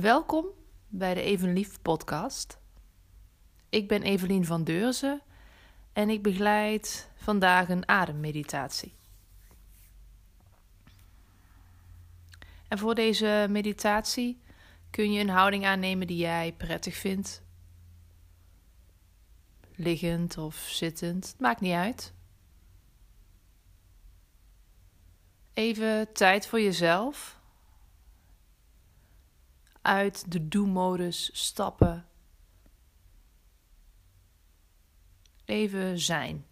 Welkom bij de Evenlief podcast. Ik ben Evelien van Deurzen en ik begeleid vandaag een ademmeditatie. En voor deze meditatie kun je een houding aannemen die jij prettig vindt. Liggend of zittend, het maakt niet uit. Even tijd voor jezelf uit de do-modus stappen. Even zijn.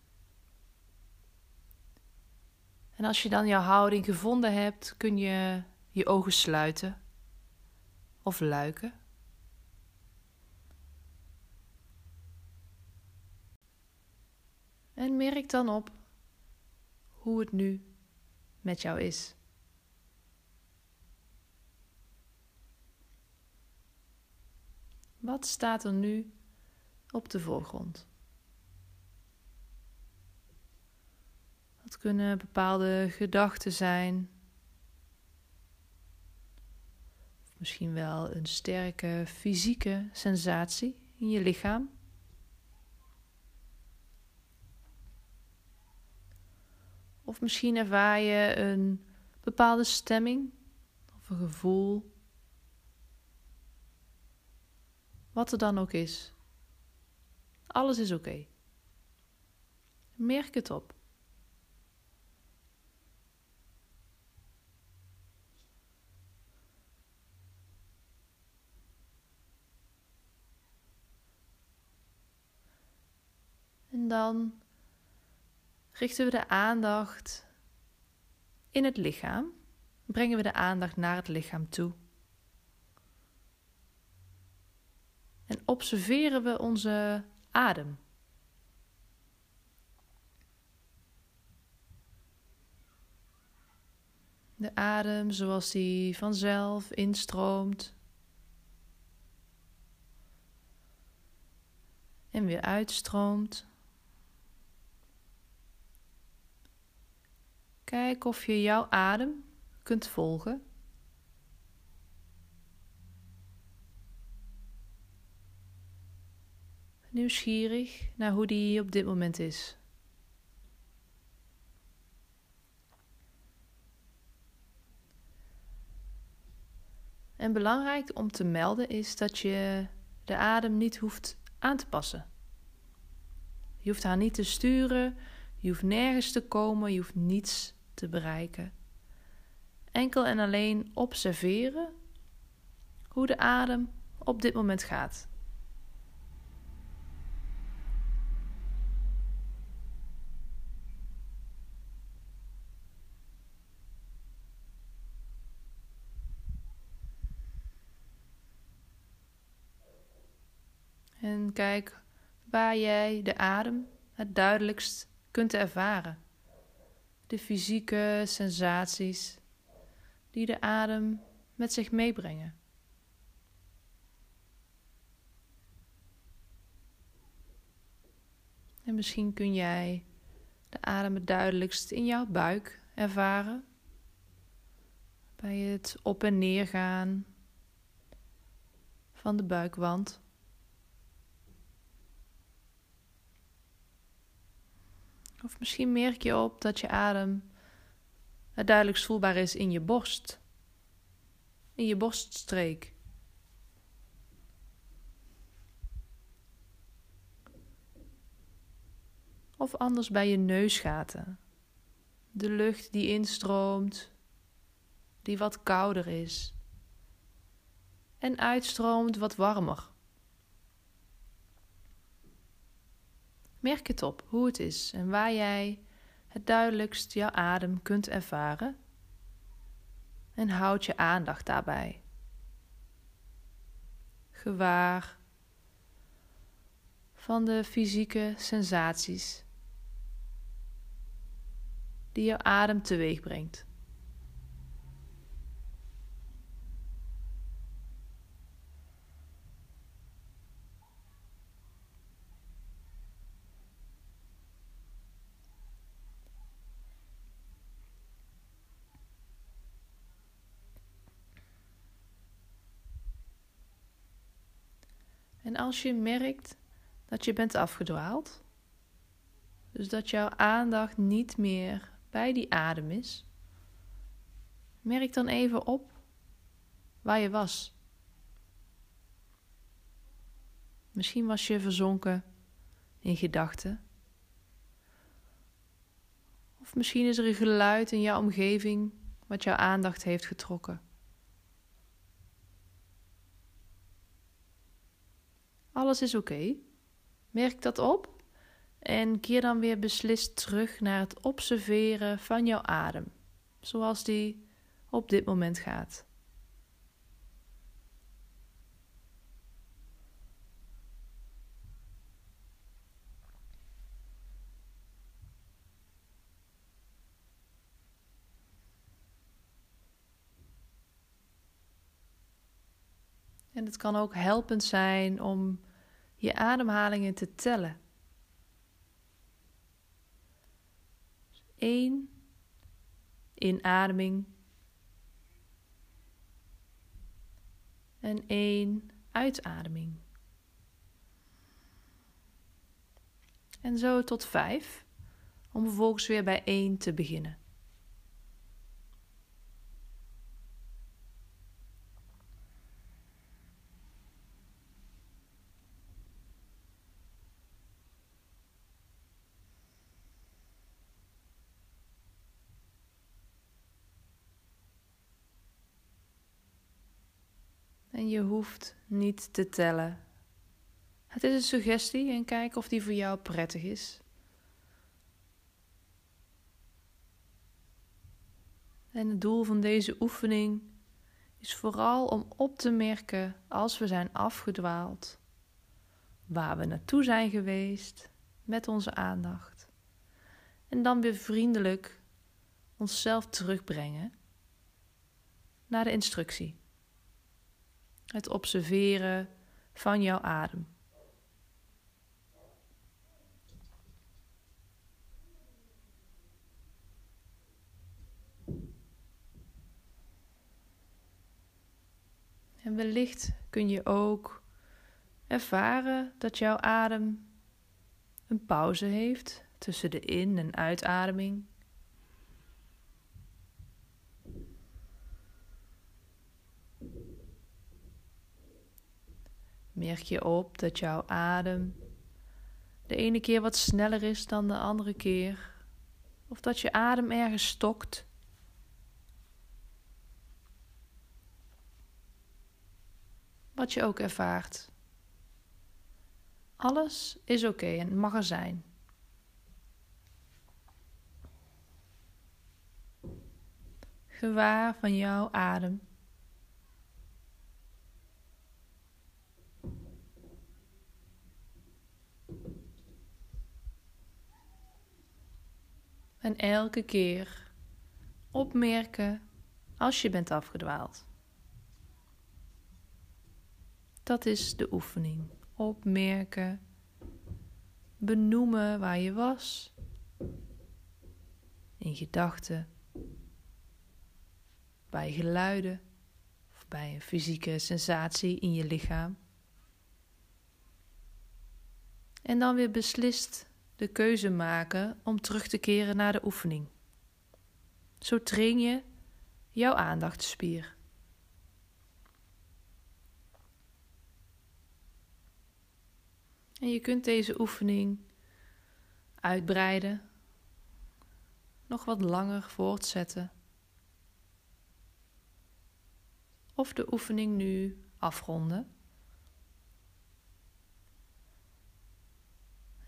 En als je dan jouw houding gevonden hebt, kun je je ogen sluiten of luiken. En merk dan op hoe het nu met jou is. Wat staat er nu op de voorgrond? Dat kunnen bepaalde gedachten zijn. Of misschien wel een sterke fysieke sensatie in je lichaam. Of misschien ervaar je een bepaalde stemming of een gevoel Wat er dan ook is. Alles is oké. Merk het op. En dan richten we de aandacht in het lichaam. Brengen we de aandacht naar het lichaam toe. En observeren we onze adem. De adem zoals die vanzelf instroomt en weer uitstroomt. Kijk of je jouw adem kunt volgen. Nieuwsgierig naar hoe die op dit moment is. En belangrijk om te melden is dat je de adem niet hoeft aan te passen. Je hoeft haar niet te sturen, je hoeft nergens te komen, je hoeft niets te bereiken. Enkel en alleen observeren hoe de adem op dit moment gaat. En kijk waar jij de adem het duidelijkst kunt ervaren. De fysieke sensaties die de adem met zich meebrengen. En misschien kun jij de adem het duidelijkst in jouw buik ervaren. Bij het op en neer gaan van de buikwand. Of misschien merk je op dat je adem het duidelijkst voelbaar is in je borst, in je borststreek. Of anders bij je neusgaten. De lucht die instroomt, die wat kouder is. En uitstroomt wat warmer. Merk het op hoe het is en waar jij het duidelijkst jouw adem kunt ervaren. En houd je aandacht daarbij. Gewaar van de fysieke sensaties die jouw adem teweeg brengt. En als je merkt dat je bent afgedwaald, dus dat jouw aandacht niet meer bij die adem is, merk dan even op waar je was. Misschien was je verzonken in gedachten. Of misschien is er een geluid in jouw omgeving wat jouw aandacht heeft getrokken. Alles is oké. Merk dat op en keer dan weer beslist terug naar het observeren van jouw adem, zoals die op dit moment gaat. En het kan ook helpend zijn om je ademhalingen te tellen. Eén inademing en één uitademing. En zo tot vijf, om vervolgens weer bij één te beginnen. En je hoeft niet te tellen. Het is een suggestie en kijk of die voor jou prettig is. En het doel van deze oefening is vooral om op te merken als we zijn afgedwaald, waar we naartoe zijn geweest met onze aandacht. En dan weer vriendelijk onszelf terugbrengen naar de instructie het observeren van jouw adem. En wellicht kun je ook ervaren dat jouw adem een pauze heeft tussen de in- en uitademing. Merk je op dat jouw adem de ene keer wat sneller is dan de andere keer, of dat je adem ergens stokt. Wat je ook ervaart. Alles is oké en mag er zijn. Gewaar van jouw adem. En elke keer opmerken als je bent afgedwaald. Dat is de oefening. Opmerken, benoemen waar je was, in gedachten, bij geluiden of bij een fysieke sensatie in je lichaam. En dan weer beslist de keuze maken om terug te keren naar de oefening. Zo train je jouw aandachtsspier. En je kunt deze oefening uitbreiden, nog wat langer voortzetten. Of de oefening nu afronden.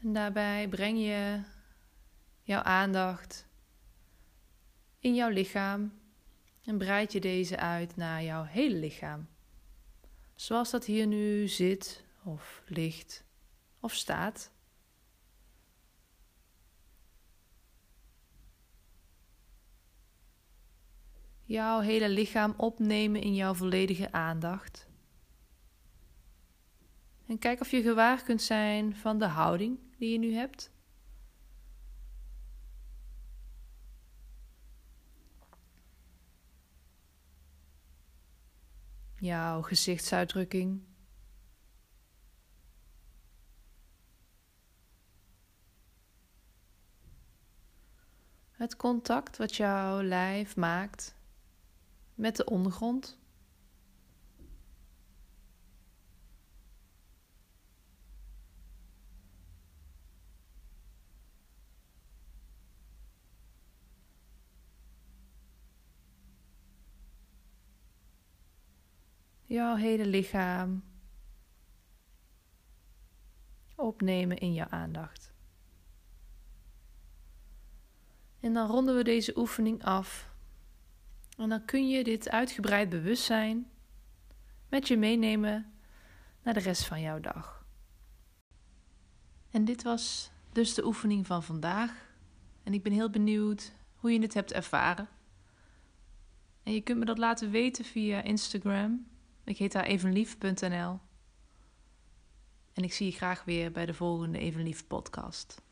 En daarbij breng je jouw aandacht in jouw lichaam en breid je deze uit naar jouw hele lichaam. Zoals dat hier nu zit of ligt of staat. Jouw hele lichaam opnemen in jouw volledige aandacht. En kijk of je gewaar kunt zijn van de houding die je nu hebt? Jouw gezichtsuitdrukking. Het contact wat jouw lijf maakt met de ondergrond. Jouw hele lichaam opnemen in jouw aandacht. En dan ronden we deze oefening af. En dan kun je dit uitgebreid bewustzijn met je meenemen naar de rest van jouw dag. En dit was dus de oefening van vandaag. En ik ben heel benieuwd hoe je het hebt ervaren. En je kunt me dat laten weten via Instagram. Ik heet daar evenlief.nl. En ik zie je graag weer bij de volgende Evenlief podcast.